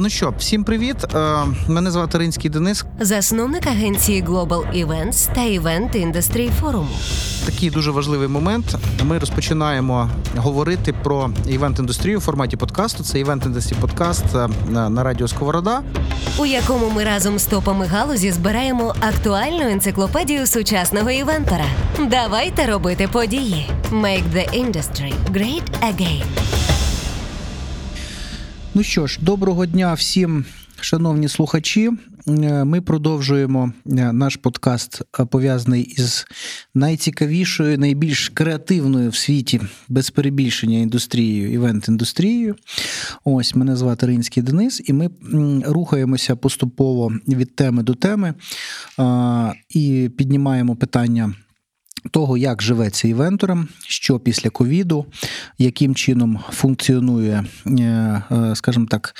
Ну що, всім привіт. Е, мене звати Ринський Денис. засновник агенції Global Events та Event Industry Forum. Такий дуже важливий момент. Ми розпочинаємо говорити про івент-індустрію в форматі подкасту. Це івент індустрі подкаст на, на радіо Сковорода. у якому ми разом з топами галузі збираємо актуальну енциклопедію сучасного івентора. Давайте робити події. Make the industry great again. Ну що ж, доброго дня всім, шановні слухачі. Е, Ми продовжуємо е, наш подкаст, е, пов'язаний із найцікавішою, найбільш креативною в світі без перебільшення індустрією, івент-індустрією. Ось мене звати Ринський Денис, і ми рухаємося поступово від теми до теми і піднімаємо питання. Того, як живеться івенторам, що після ковіду, яким чином функціонує, е, е, скажімо так,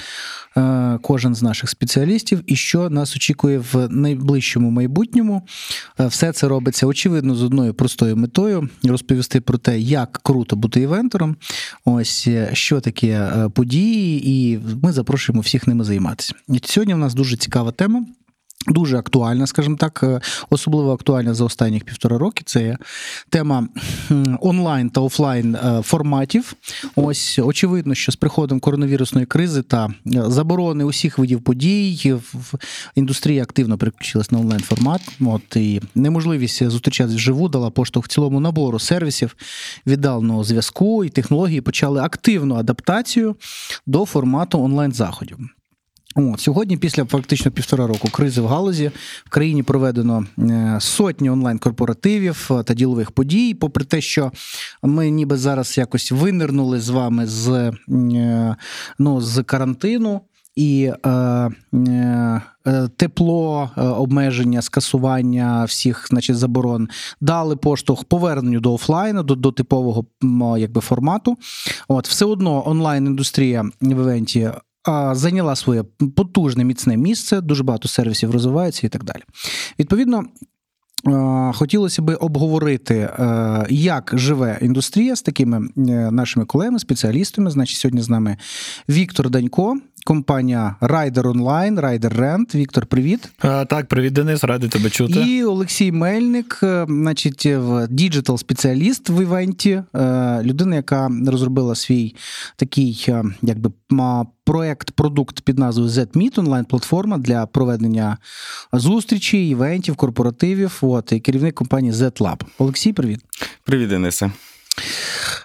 е, кожен з наших спеціалістів, і що нас очікує в найближчому майбутньому. Все це робиться очевидно з одною простою метою розповісти про те, як круто бути івентором, ось що таке події, і ми запрошуємо всіх ними займатися. Сьогодні в нас дуже цікава тема. Дуже актуальна, скажімо так, е, особливо актуальна за останніх півтора роки. Це тема онлайн та офлайн е, форматів. Ось очевидно, що з приходом коронавірусної кризи та е, заборони усіх видів подій в- в індустрія активно переключилась на онлайн формат. От і неможливість зустрічатися вживу дала поштовх цілому набору сервісів віддаленого зв'язку і технології почали активну адаптацію до формату онлайн заходів. От, сьогодні, після фактично півтора року кризи в галузі, в країні проведено е, сотні онлайн-корпоративів е, та ділових подій. Попри те, що ми ніби зараз якось винирнули з вами з, е, ну, з карантину. І е, е, тепло, е, обмеження, скасування всіх значить, заборон дали поштовх поверненню до офлайну, до, до типового якби, формату. От, все одно онлайн-індустрія в івенті зайняла своє потужне міцне місце, дуже багато сервісів розвивається і так далі. Відповідно. Хотілося би обговорити, е, як живе індустрія з такими е, нашими колегами, спеціалістами. Значить, сьогодні з нами Віктор Данько, компанія Rider Online, Rider Rent. Віктор, привіт. А, так, привіт, Денис, радий тебе чути. І Олексій Мельник, е, значить, в діджитал спеціаліст в івенті, е, людина, яка розробила свій такий, е, якби ма- проект, продукт під назвою ZMeet, онлайн-платформа для проведення зустрічей, івентів, корпоративів. От і керівник компанії ZLab. Олексій, привіт. Привіт, Денисе.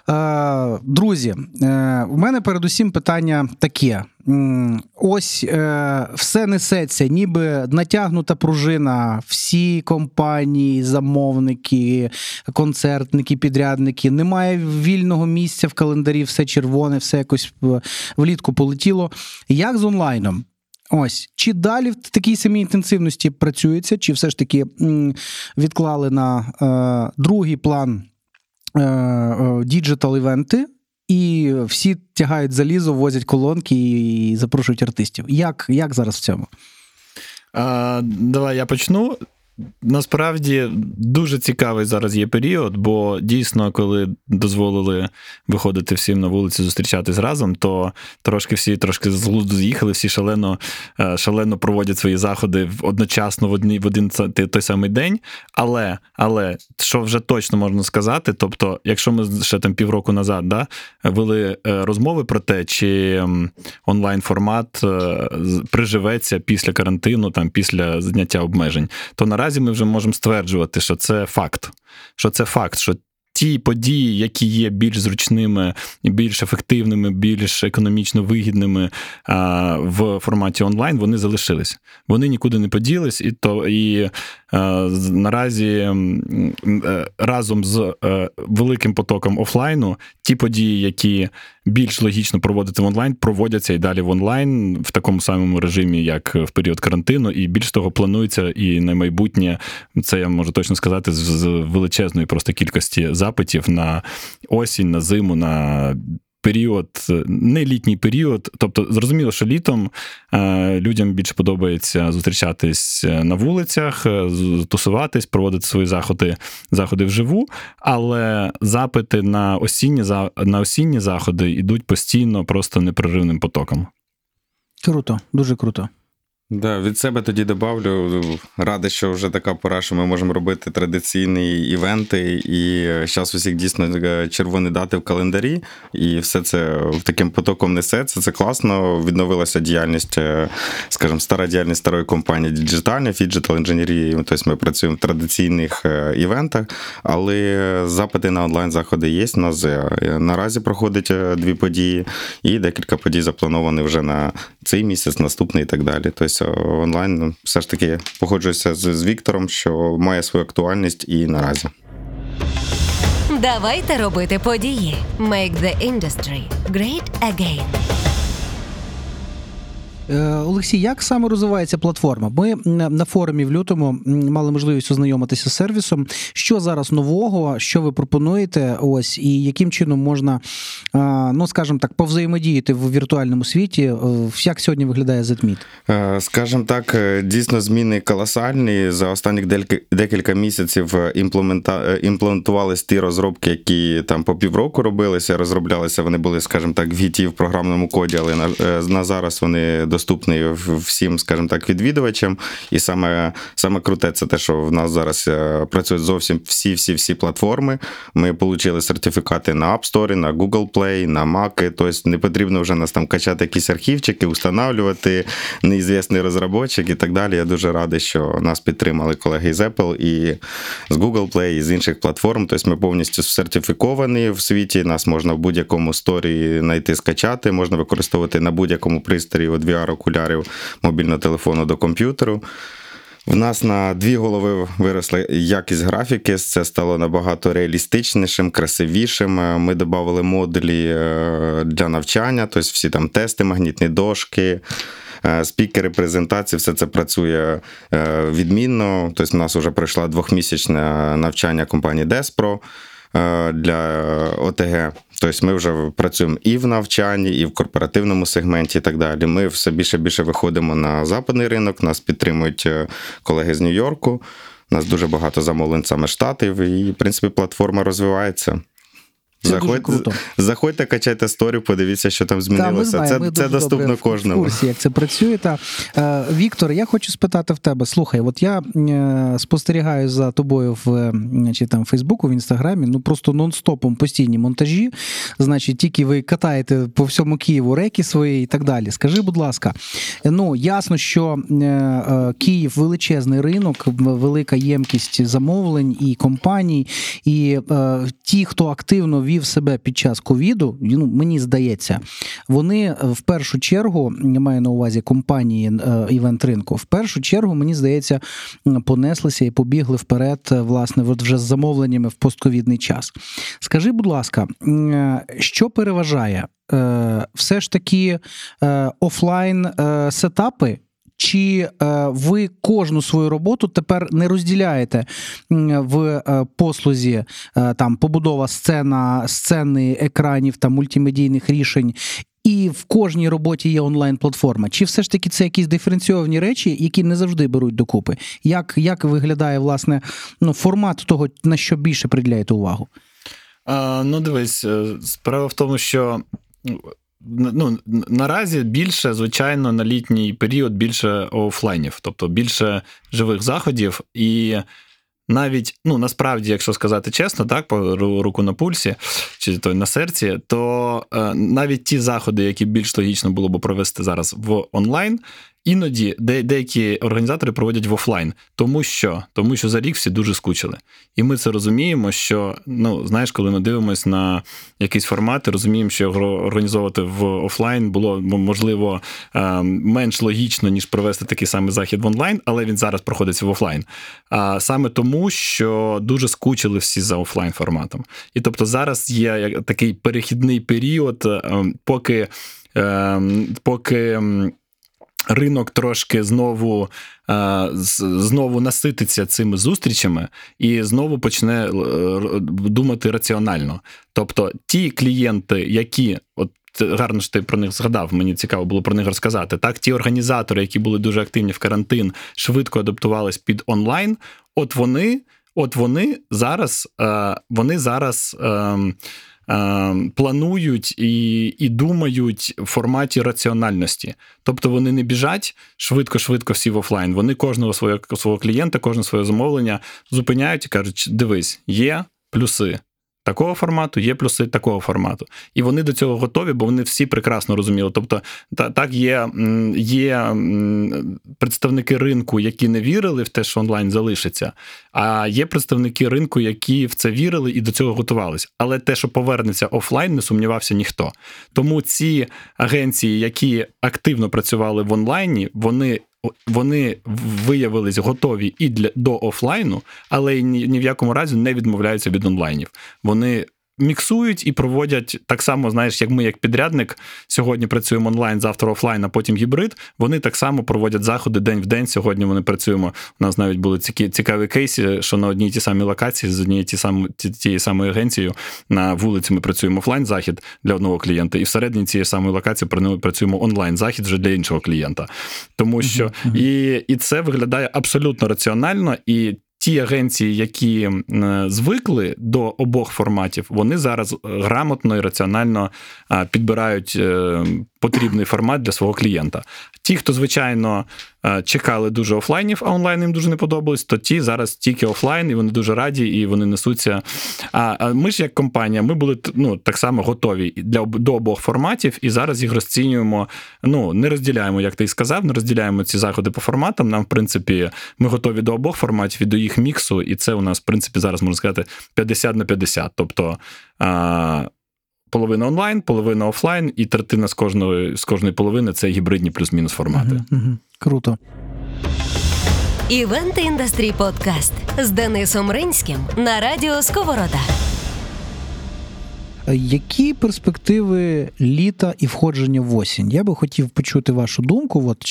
Е, Друзі, е, у мене передусім питання таке. Ось е, все несеться, ніби натягнута пружина. Всі компанії, замовники, концертники, підрядники. Немає вільного місця в календарі, все червоне, все якось влітку полетіло. Як з онлайном? Ось чи далі в такій самій інтенсивності працюється, чи все ж таки відклали на другий план діджитал-івенти, і всі тягають залізо, возять колонки і запрошують артистів. Як, як зараз в цьому? А, давай я почну. Насправді дуже цікавий зараз є період, бо дійсно, коли дозволили виходити всім на вулицю, зустрічатись разом, то трошки всі трошки з глузду з'їхали, всі шалено, е, шалено проводять свої заходи одночасно в одні в один той самий день. Але, але що вже точно можна сказати, тобто, якщо ми ще там півроку назад да, вели е, розмови про те, чи онлайн-формат е, приживеться після карантину, там після зняття обмежень, то наразі ми вже можемо стверджувати, що це факт. Що це факт, що ті події, які є більш зручними, більш ефективними, більш економічно вигідними а, в форматі онлайн, вони залишились. Вони нікуди не поділись, і то і а, наразі м, е, разом з е, великим потоком офлайну ті події, які більш логічно проводити в онлайн, проводяться і далі в онлайн в такому самому режимі, як в період карантину, і більш того, планується і на майбутнє, це я можу точно сказати, з, величезної просто кількості запитів на осінь, на зиму, на. Період, не літній період, тобто зрозуміло, що літом е, людям більше подобається зустрічатись на вулицях, е, тусуватись, проводити свої заходи, заходи вживу, але запити на осінні на осінні заходи йдуть постійно, просто непрерывным потоком. Круто, дуже круто. Да, від себе тоді добавлю. Радий, що вже така пора, що ми можемо робити традиційні івенти, і зараз усіх дійсно е, червоні дати в календарі, і все це таким потоком несеться. Це класно. Відновилася діяльність, е, скажімо, стара діяльність старої компанії діджитальної, фіджитал інженерії. Тобто ми працюємо в традиційних е, івентах, але запити на онлайн-заходи є. У нас наразі проходить дві події, і декілька подій заплановані вже на цей місяць, наступний і так далі. Тобто онлайн ну, все ж таки погоджуюся з, з Віктором, що має свою актуальність і наразі. Давайте робити події. Make the industry great again. Е, Олексій, як саме розвивається платформа? Ми на форумі в лютому мали можливість ознайомитися з сервісом. Що зараз нового, що ви пропонуєте? Ось і яким чином можна, ну скажімо так, повзаємодіяти в віртуальному світі? Е, як сьогодні виглядає ZMeet? Е, скажімо так, дійсно зміни колосальні. За останні декілька місяців імплементувалися ті розробки, які там по півроку робилися, розроблялися. Вони були, скажімо так, в гіті в програмному коді, але на, на зараз вони доступний всім, скажімо так, відвідувачам. І саме саме круте, це те, що в нас зараз е, працюють зовсім всі-всі-всі платформи. Ми отримали сертифікати на App Store, на Google Play, на Mac. Тобто не потрібно вже нас там качати якісь архівчики, встановлювати неізвісний розробочик і так далі. Я дуже радий, що нас підтримали колеги з Apple і з Google Play, і з інших платформ. Тобто ми повністю сертифіковані в світі. Нас можна в будь-якому сторі знайти, скачати, можна використовувати на будь-якому пристрої от VR окулярів мобільного телефону до комп'ютеру. В нас на дві голови виросла якість графіки, це стало набагато реалістичнішим, красивішим. Ми додали модулі е, для навчання, тобто всі там тести, магнітні дошки, е, спікери, презентації, все це працює е, відмінно. Тобто, в нас вже пройшла двохмісячне навчання компанії Despro для ОТГ. Тобто ми вже працюємо і в навчанні, і в корпоративному сегменті, і так далі. Ми все більше більше виходимо на западний ринок. Нас підтримують е, колеги з Нью-Йорку. У нас дуже багато замовлень саме штатів, і в принципі платформа розвивається. Це Заходь, дуже круто. Заходьте, качайте сторі, подивіться, що там змінилося. Та, це це доступно кожному. В курсі, як це працює. Та, е, Віктор, я хочу спитати в тебе. Слухай, от я е, спостерігаю за тобою в чи там, Фейсбуку, в інстаграмі, ну просто нон-стопом постійні монтажі. Значить, тільки ви катаєте по всьому Києву реки свої і так далі. Скажи, будь ласка, ну ясно, що е, е, Київ величезний ринок, велика ємкість замовлень і компаній, і е, ті, хто активно вів себе під час ковіду, ну мені здається, вони е, в першу чергу я маю на увазі компанії е, івент ринку. В першу чергу, мені здається, понеслися і побігли вперед, е, власне, вже з замовленнями в постковідний час. Скажи, будь ласка, що переважає? Все ж таки офлайн сетапи чи е, ви кожну свою роботу тепер не розділяєте в е, послузі е, там побудова сцена, сцени екранів та мультимедійних рішень? І в кожній роботі є онлайн-платформа. Чи все ж таки це якісь диференційовані речі, які не завжди беруть докупи? Як як виглядає власне ну, формат того, на що більше приділяєте увагу? А, Ну, дивись, справа в тому, що ну, наразі більше, звичайно, на літній період більше офлайнів, тобто більше живих заходів. І навіть, ну насправді, якщо сказати чесно, так, по руку на пульсі чи то на серці, то е, навіть ті заходи, які більш логічно було б провести зараз в онлайн, Іноді де, деякі організатори проводять в офлайн, тому що тому що за рік всі дуже скучили. І ми це розуміємо, що ну знаєш, коли ми дивимося на якісь формати, розуміємо, що його організовувати в офлайн було можливо е, менш логічно, ніж провести такий самий захід в онлайн, але він зараз проходиться в офлайн. А саме тому, що дуже скучили всі за офлайн форматом. І тобто зараз є такий перехідний період, ем, поки. Ем, поки Ринок трошки знову е, знову насититься цими зустрічами і знову почне е, думати раціонально. Тобто, ті клієнти, які от гарно що ти про них згадав, мені цікаво було про них розказати. Так, ті організатори, які були дуже активні в карантин, швидко адаптувались під онлайн. От вони, от вони зараз, е, вони зараз. Ем, планують і і думають в форматі раціональності. Тобто вони не біжать швидко-швидко всі в офлайн. Вони кожного свого свого клієнта, кожне своє замовлення зупиняють і кажуть: дивись, є плюси такого формату, є плюси такого формату. І вони до цього готові, бо вони всі прекрасно розуміли. Тобто, та, так є є представники ринку, які не вірили в те, що онлайн залишиться, а є представники ринку, які в це вірили і до цього готувалися. Але те, що повернеться офлайн, не сумнівався ніхто. Тому ці агенції, які активно працювали в онлайні, вони вони виявились готові і для до офлайну, але ні, ні в якому разі не відмовляються від онлайнів. Вони міксують і проводять так само, знаєш, як ми, як підрядник, сьогодні працюємо онлайн, завтра офлайн, а потім гібрид. Вони так само проводять заходи день в день. Сьогодні вони працюємо. У нас навіть були цікаві кейси, що на одній ті самі локації з однією ті самі, тією самою агенцією на вулиці ми працюємо офлайн захід для одного клієнта, і всередині цієї самої локації працюємо онлайн захід вже для іншого клієнта. Тому що і, і це виглядає абсолютно раціонально і ті агенції, які звикли до обох форматів, вони зараз е, грамотно і раціонально підбирають е, потрібний формат для свого клієнта. Ті, хто, звичайно, е, чекали дуже офлайнів, а онлайн їм дуже не подобалось, то ті зараз тільки офлайн, і вони дуже раді, і вони несуться. А ми ж, як компанія, ми були ну, так само готові для до обох форматів, і зараз їх розцінюємо. Ну, не розділяємо, як ти і сказав, не розділяємо ці заходи по форматам. Нам, в принципі, ми готові до обох форматів і до їх міксу, і це у нас, в принципі, зараз можна сказати 50 на 50. Тобто половина онлайн, половина офлайн, і третина з кожної з кожної половини це гібридні плюс-мінус формати. Угу, угу. Круто. Івент індастрі подкаст з Денисом Ринським на радіо Сковорода. Які перспективи літа і входження в осінь? Я би хотів почути вашу думку. От,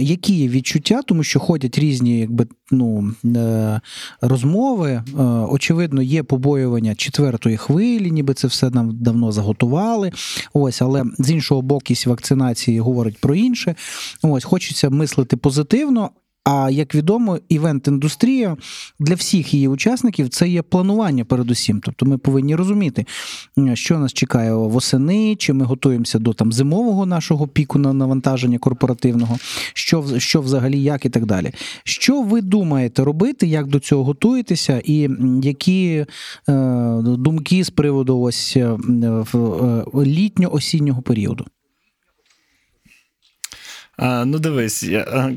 Які є відчуття, тому що ходять різні якби, ну, е, розмови. Е, очевидно, є побоювання четвертої хвилі, ніби це все нам давно заготували. Ось, Але з іншого боку, вакцинації говорить про інше. Ось, Хочеться мислити позитивно, а як відомо, івент-індустрія для всіх її учасників це є планування передусім. Тобто ми повинні розуміти, що нас чекає восени, чи ми готуємося до там зимового нашого піку на навантаження корпоративного, що що взагалі, як і так далі. Що ви думаєте робити, як до цього готуєтеся, і які е, думки з приводу ось е, е, літньо-осіннього періоду? Ну, дивись, я,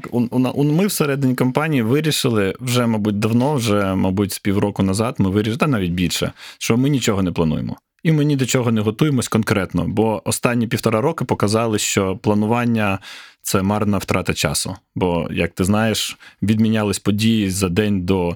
ми всередині компанії вирішили вже, мабуть, давно, вже, мабуть, з півроку назад ми вирішили, та навіть більше, що ми нічого не плануємо. І ми ні до чого не готуємось конкретно, бо останні півтора роки показали, що планування це марна втрата часу. Бо, як ти знаєш, відмінялись події за день до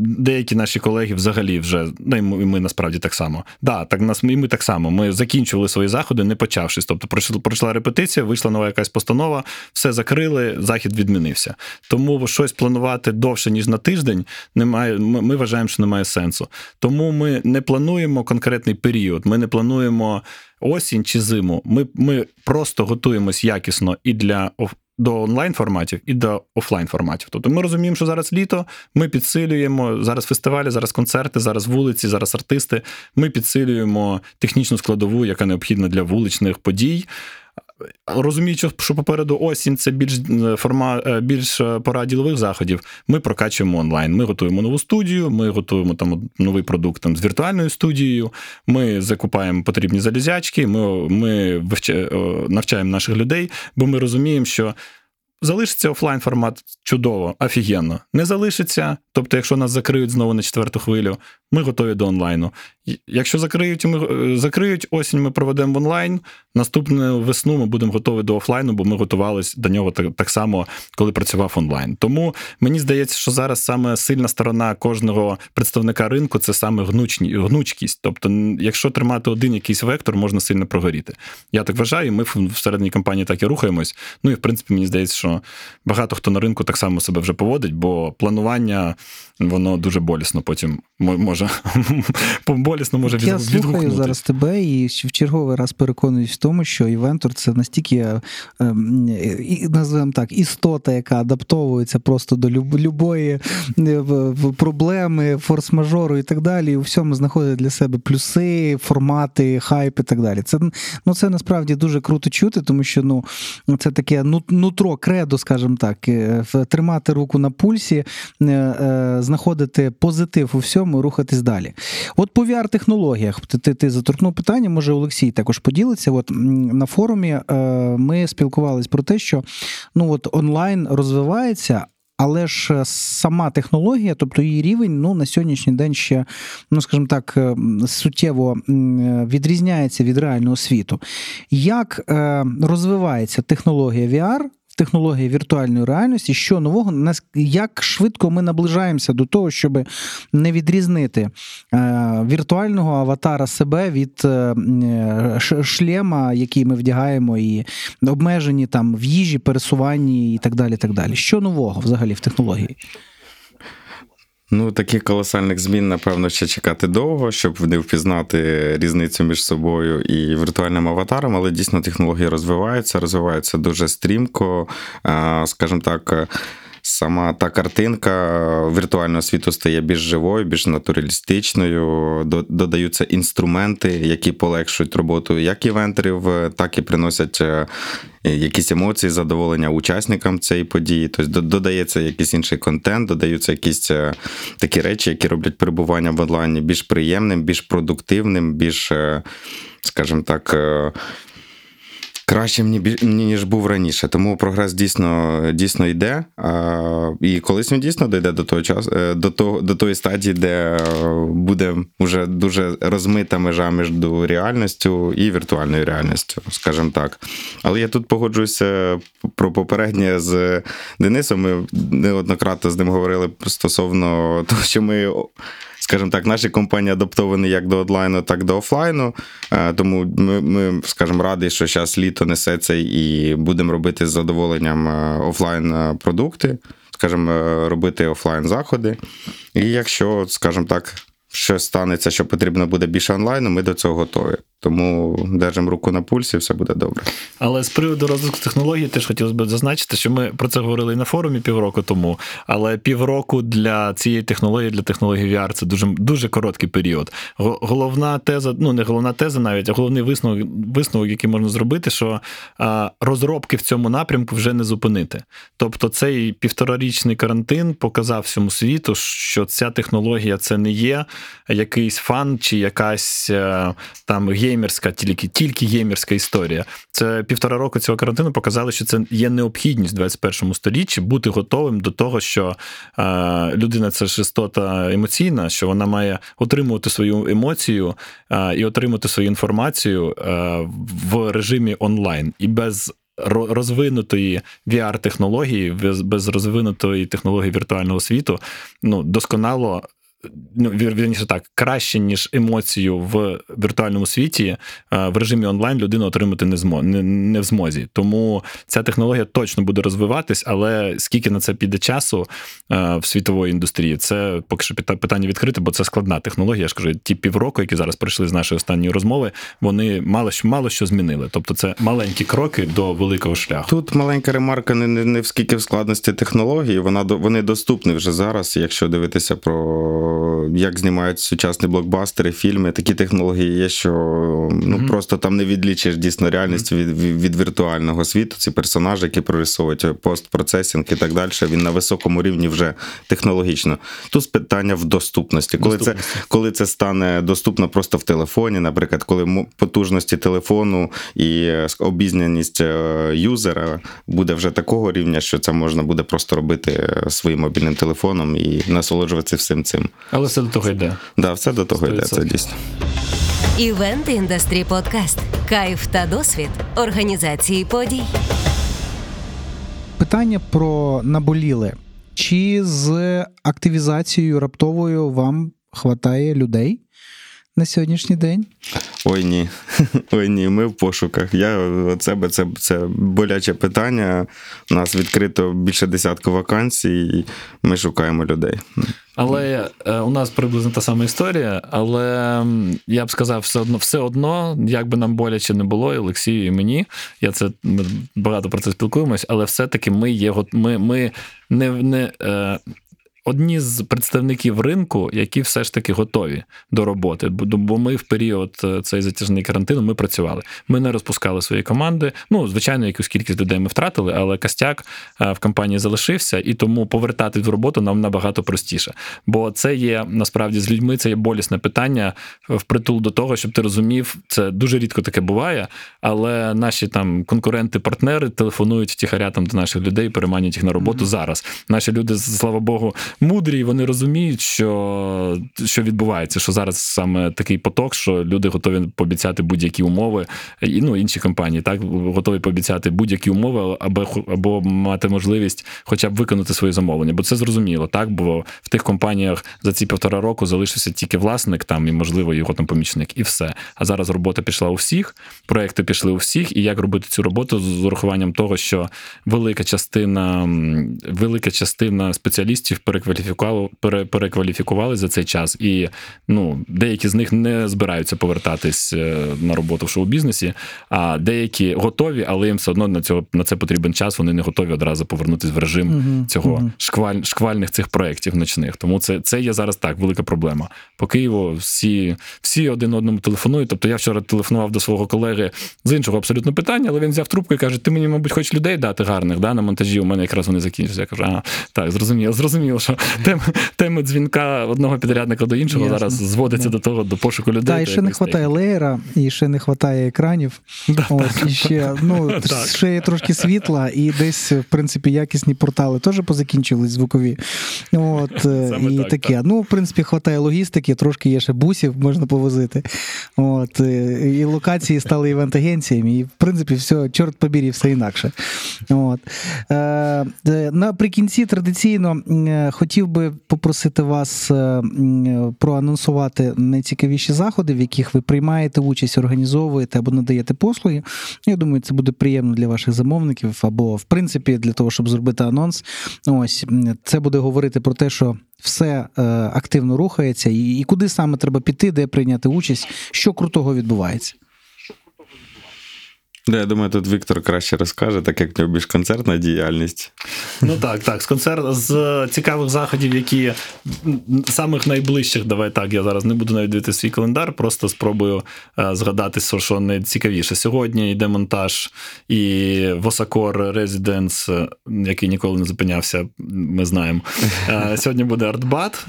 деякі наші колеги взагалі вже ну і ми, насправді так само. Да, так нас і ми так само. Ми закінчували свої заходи, не почавшись. Тобто, пройшла, пройшла репетиція, вийшла нова якась постанова, все закрили, захід відмінився. Тому щось планувати довше ніж на тиждень, немає. Ми вважаємо, що немає сенсу. Тому ми не плануємо конкретний період. Ми не плануємо осінь чи зиму. Ми ми просто готуємось якісно і для до онлайн форматів, і до офлайн форматів. Тобто ми розуміємо, що зараз літо, ми підсилюємо зараз фестивалі, зараз концерти, зараз вулиці, зараз артисти. Ми підсилюємо технічну складову, яка необхідна для вуличних подій. Розуміючи, що попереду осінь це більш е, форма, е, більш е, пора ділових заходів. Ми прокачуємо онлайн. Ми готуємо нову студію, ми готуємо там новий продукт там, з віртуальною студією. Ми закупаємо потрібні залізячки. Ми ми навчаємо наших людей, бо ми розуміємо, що залишиться офлайн формат чудово, офігенно. Не залишиться. Тобто, якщо нас закриють знову на четверту хвилю, ми готові до онлайну. Якщо закриють, ми е, закриють осінь, ми проведемо в онлайн. Наступну весну ми будемо готові до офлайну, бо ми готувалися до нього так, так само, коли працював онлайн. Тому мені здається, що зараз саме сильна сторона кожного представника ринку це саме гнучні, гнучкість. Тобто, якщо тримати один якийсь вектор, можна сильно прогоріти. Я так вважаю, ми всередині компанії так і рухаємось. Ну і в принципі, мені здається, що багато хто на ринку так само себе вже поводить, бо планування воно дуже болісно потім може що болісно може Я слухаю зараз тебе і в черговий раз переконуюсь в тому, що івентор це настільки е, ем, називаємо так, істота, яка адаптовується просто до любої е, проблеми, форс-мажору і так далі. І у всьому знаходить для себе плюси, формати, хайп і так далі. Це ну, це насправді дуже круто чути, тому що ну, це таке нутро, кредо, скажімо так, е, тримати руку на пульсі, знаходити позитив у всьому, рухатись далі. От по VR-технологіях ти, ти заторкнув питання, може Олексій також поділиться. От на форумі е, ми спілкувалися про те, що ну от онлайн розвивається. Але ж сама технологія, тобто її рівень, ну на сьогоднішній день ще, ну скажімо так, е, суттєво відрізняється від реального світу. Як е, розвивається технологія VR технології віртуальної реальності, що нового, як швидко ми наближаємося до того, щоб не відрізнити е, віртуального аватара себе від е, шлема, який ми вдягаємо, і обмежені там в їжі, пересуванні і так далі. так далі. Що нового взагалі в технології? Ну, таких колосальних змін, напевно, ще чекати довго, щоб не впізнати різницю між собою і віртуальним аватаром, але дійсно технології розвиваються, розвиваються дуже стрімко, скажімо так сама та картинка віртуального світу стає більш живою, більш натуралістичною. Додаються інструменти, які полегшують роботу як івентерів, так і приносять е, якісь емоції, задоволення учасникам цієї події. Тобто додається якийсь інший контент, додаються якісь е, такі речі, які роблять перебування в онлайні більш приємним, більш продуктивним, більш, е, скажімо так кращим, ніж був раніше. Тому прогрес дійсно дійсно йде. І колись він дійсно дійде до того часу, е, до того, до тої стадії, де буде вже дуже розмита межа між реальністю і віртуальною реальністю, скажімо так. Але я тут погоджуюся про попереднє з Денисом. Ми неоднократно з ним говорили стосовно того, що ми скажімо так, наші компанії адаптовані як до онлайну, так і до офлайну. Е, тому ми, ми скажімо, раді, що зараз літо несеться і будемо робити з задоволенням е, офлайн продукти, скажімо, е, робити офлайн заходи. І якщо, скажімо так, щось станеться, що потрібно буде більше онлайну, ми до цього готові. Тому держимо руку на пульсі, все буде добре. Але з приводу розвитку технологій, теж хотілося б зазначити, що ми про це говорили і на форумі півроку тому. Але півроку для цієї технології, для технології VR це дуже дуже короткий період. Головна теза, ну не головна теза, навіть а головний висновок, висновок, який можна зробити, що розробки в цьому напрямку вже не зупинити. Тобто, цей півторарічний карантин показав всьому світу, що ця технологія це не є якийсь фан чи якась е, там геймерська, тільки тільки геймерська історія. Це півтора року цього карантину показали, що це є необхідність в 21 столітті бути готовим до того, що е, людина це ж істота емоційна, що вона має отримувати свою емоцію е, і отримати свою інформацію е, в режимі онлайн і без. Розвинутої VR-технології, без розвинутої технології віртуального світу, ну досконало ну, вірніше так, краще, ніж емоцію в віртуальному світі, е, в режимі онлайн людина отримати не змо, не, не в змозі. Тому ця технологія точно буде розвиватись, але скільки на це піде часу е, в світової індустрії, це поки що питання відкрите, бо це складна технологія. Я ж кажу, ті півроку, які зараз прийшли з нашої останньої розмови, вони мало що мало що змінили. Тобто, це маленькі кроки до великого шляху. Тут маленька ремарка не не, не в скільки в складності технології, вона вони доступні вже зараз, якщо дивитися про як знімають сучасні блокбастери, фільми, такі технології є, що ну mm-hmm. просто там не відлічиш дійсно реальність mm-hmm. від, від віртуального світу. Ці персонажі, які прорисовують постпроцесінг і так далі. Він на високому рівні вже технологічно. Тут питання в доступності. Коли це коли це стане доступно просто в телефоні, наприклад, коли потужності телефону і обізнаність е, юзера буде вже такого рівня, що це можна буде просто робити своїм мобільним телефоном і насолоджуватися всім цим. Але все до того йде. Да, все до того 100%. йде, це дійсно. Івент індастрі подкаст. Кайф та досвід організації подій. Питання про наболіли. Чи з активізацією раптовою вам хватає людей на сьогоднішній день? Ой, ні. Ой, ні, ми в пошуках. Я це, це, це боляче питання. У нас відкрито більше десятку вакансій, і ми шукаємо людей. Але е, у нас приблизно та сама історія, але я б сказав, все одно, все одно, як би нам боляче не було, і Олексію, і мені. Я це ми багато про це спілкуємось, але все-таки ми є ми, ми не, не е, одні з представників ринку, які все ж таки готові до роботи. Бо бо ми в період е, цей затяжний карантину ми працювали. Ми не розпускали свої команди. Ну, звичайно, якусь кількість людей ми втратили, але костяк е, в компанії залишився, і тому повертати в роботу нам набагато простіше. Бо це є насправді з людьми, це є болісне питання впритул до того, щоб ти розумів, це дуже рідко таке буває. Але наші там конкуренти-партнери телефонують втіхаря там до наших людей, переманюють їх на роботу зараз. Наші люди, слава Богу, мудрі, вони розуміють, що, що відбувається, що зараз саме такий поток, що люди готові пообіцяти будь-які умови, і ну інші компанії так готові пообіцяти будь-які умови, аби або мати можливість, хоча б виконати свої замовлення. Бо це зрозуміло, так бо в тих компаніях за ці півтора року залишився тільки власник там і, можливо, його там помічник, і все. А зараз робота пішла у всіх, проекти пішли у всіх, і як робити цю роботу з урахуванням того, що велика частина велика частина спеціалістів перекваліфікували, пере, перекваліфікували за цей час, і ну деякі з них не збираються повертатись е, на роботу в шоу-бізнесі, а деякі готові, але їм все одно на цього на це потрібен час. Вони не готові одразу повернутись в режим Мгм, цього мгм. шкваль, шквальних цих проєктів ночних. Тому це, це є зараз так, велика проблема. По Києву всі, всі один одному телефонують. Тобто я вчора телефонував до свого колеги з іншого абсолютно питання, але він взяв трубку і каже: Ти мені, мабуть, хочеш людей дати гарних да, на монтажі. У мене якраз вони закінчаться. Я кажу, а так, зрозуміло, зрозуміло, що тема, тема дзвінка одного підрядника до іншого Ясно. зараз зводиться Да. до того, до пошуку людей. Так, і ще не вистачає леєра, і ще не вистачає екранів. Да, да, і ще, ну, Так. ще є трошки світла, і десь, в принципі, якісні портали теж позакінчились звукові. От, е, Саме і так, таке. так. Ну, в принципі, хватає логістики, трошки є ще бусів, можна повозити. От, е, і локації стали івент-агенціями, і, в принципі, все, чорт побірі, все інакше. От. Е, наприкінці традиційно хотів би попросити вас е, проанонсувати найцікавіші заходи, в яких ви приймаєте участь, організовуєте або надаєте послуги. Я думаю, це буде приємно для ваших замовників, або, в принципі, для того, щоб зробити анонс. Ось це буде говорити про те, що все е, активно рухається, і куди саме треба піти, де прийняти участь, що крутого відбувається. Да, я думаю, тут Віктор краще розкаже, так як в нього більш концертна діяльність. Ну так, так. З концерт з цікавих заходів, які самих найближчих, давай так. Я зараз не буду навіть дивити свій календар, просто спробую е, згадати, що, найцікавіше. Сьогодні йде монтаж і Восакор е, який ніколи не зупинявся, ми знаємо. Е, Сьогодні буде Артбат.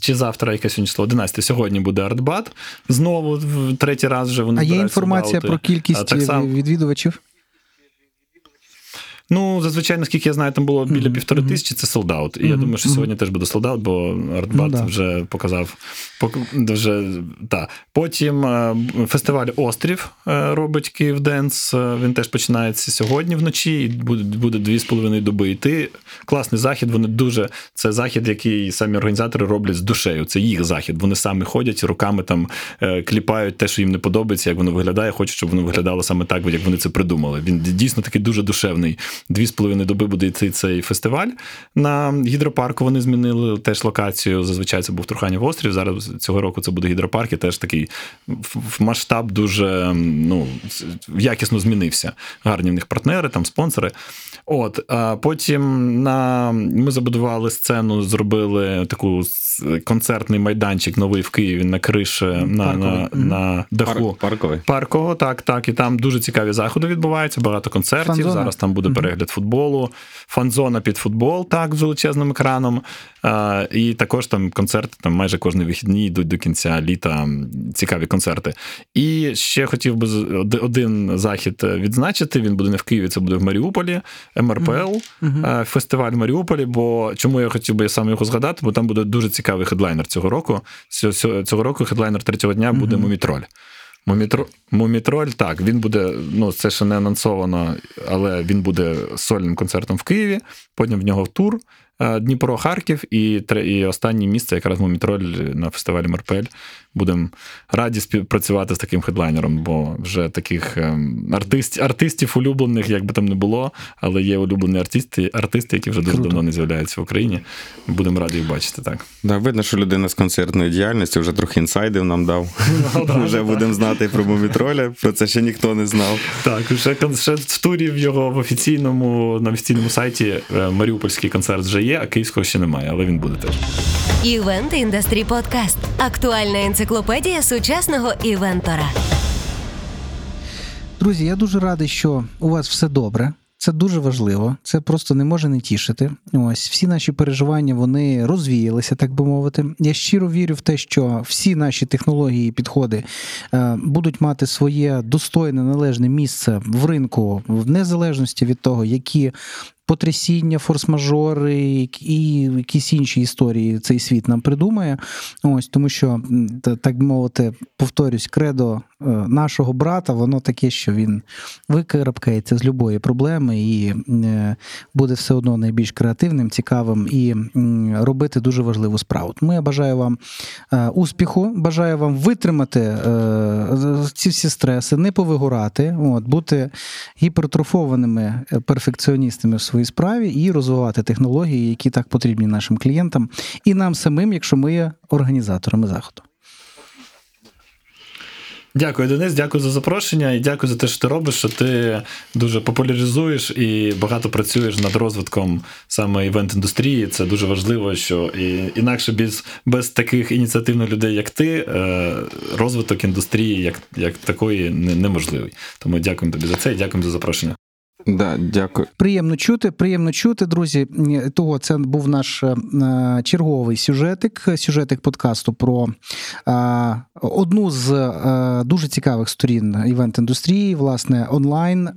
Чи завтра яке сьогодні число? 11. Сьогодні буде Артбат. Знову в третій раз вже вони А є інформація баути. про кількість так само- відвідувачів? Ну, зазвичай, наскільки я знаю, там було біля півтори тисячі, це солдат. І я думаю, що сьогодні теж буде солдат, бо Артбат Ну, да. вже показав. пок- Вже, та. Потім е, фестиваль Острів е, робить Київ Денс. Е, Він теж починається сьогодні вночі, і буде, дві з половиною доби йти. Класний захід. Вони дуже. Це захід, який самі організатори роблять з душею. Це їх захід. Вони самі ходять руками там кліпають те, що їм не подобається, як воно виглядає. Хочуть, щоб воно виглядало саме так, як вони це придумали. Він дійсно такий дуже душевний. Дві з половиною доби буде йти цей фестиваль. На гідропарку вони змінили теж локацію. Зазвичай це був Труханів острів. Зараз цього року це буде гідропарк, і теж такий масштаб дуже ну, якісно змінився. Гарні в них партнери, там спонсори. От, а потім на ми забудували сцену, зробили таку концертний майданчик новий в Києві на криші на, на, на даху. Парк, парковий. Паркового, так, так. І там дуже цікаві заходи відбуваються, багато концертів. Фан-зона? Зараз там буде Мгм. Перегляд футболу, фан-зона під футбол, так, з величезним екраном. А, і також там концерти, там майже кожні вихідні йдуть до кінця літа. Цікаві концерти. І ще хотів би один захід е, відзначити. Він буде не в Києві, це буде в Маріуполі, МРПЛ, Мгм. е, фестиваль в Маріуполі. Бо чому я хотів би саме його згадати? Бо там буде дуже цікавий хедлайнер цього року. Цього- року хедлайнер третього дня буде Мгм. Мумітроль. Мумітро... Мумітроль, так, він буде, ну це ще не анонсовано, але він буде сольним концертом в Києві. Потім в нього тур е, Дніпро, Харків і і останнє місце, якраз Мумітроль на фестивалі Марпель. Будемо раді співпрацювати з таким хедлайнером, бо вже таких ем, артист, артистів улюблених, як би там не було, але є улюблені артисти, артисти, які вже дуже Круто. давно не з'являються в Україні. Будемо раді їх бачити. так. Да, Видно, що людина з концертної діяльності вже трохи інсайдів нам дав. Ну, вже будемо знати про Мумітроля, про це ще ніхто не знав. Так, ще, в турі в його в офіційному на офіційному сайті е, Маріупольський концерт вже є, а київського ще немає, але він буде теж. Івент індастрі подкаст. Актуальна енциклопедія сучасного івентора. Друзі, я дуже радий, що у вас все добре. Це дуже важливо, це просто не може не тішити. Ось всі наші переживання вони розвіялися, так би мовити. Я щиро вірю в те, що всі наші технології і підходи е, будуть мати своє достойне належне місце в ринку, в незалежності від того, які потрясіння, форс-мажори і якісь інші історії цей світ нам придумає. Ось тому, що так би мовити, повторюсь, кредо е, нашого брата, воно таке, що він викарабкається з любої проблеми і е, буде все одно найбільш креативним, цікавим і робити дуже важливу справу. Тому я бажаю вам е, успіху, бажаю вам витримати ці всі стреси, не повигорати, от, бути гіпертрофованими перфекціоністами в своїй своїй справі і розвивати технології, які так потрібні нашим клієнтам, і нам самим, якщо ми є організаторами заходу. Дякую, Денис, дякую за запрошення і дякую за те, що ти робиш, що ти дуже популяризуєш і багато працюєш над розвитком саме івент-індустрії. Це дуже важливо, що і інакше без без таких ініціативних людей, як ти, е, розвиток індустрії як як такої неможливий. Тому дякую тобі за це і дякую за запрошення. Да, дякую. Приємно чути, приємно чути, друзі. Того це був наш е, черговий сюжетик, сюжетик подкасту про одну з е, дуже цікавих сторін івент-індустрії, власне, онлайн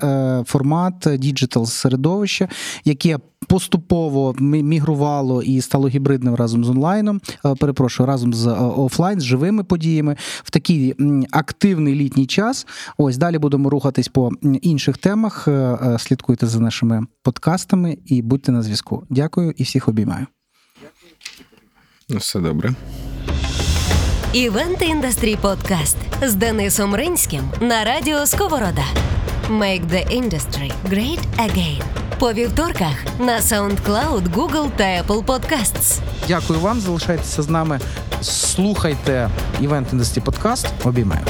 формат, діджитал середовище, яке поступово мігрувало і стало гібридним разом з онлайном. Перепрошую, разом з офлайн, з живими подіями в такий активний літній час. Ось далі будемо рухатись по інших темах. Слідкуйте за нашими подкастами і будьте на зв'язку. Дякую і всіх обіймаю. Ну, все добре. Івент Індастрі Подкаст з Денисом Ринським на радіо Сковорода. Make the industry great again. По вівторках на SoundCloud, Google та Apple Podcasts. Дякую вам. Залишайтеся з нами. Слухайте Івент Індастрі Подкаст. Обіймаю.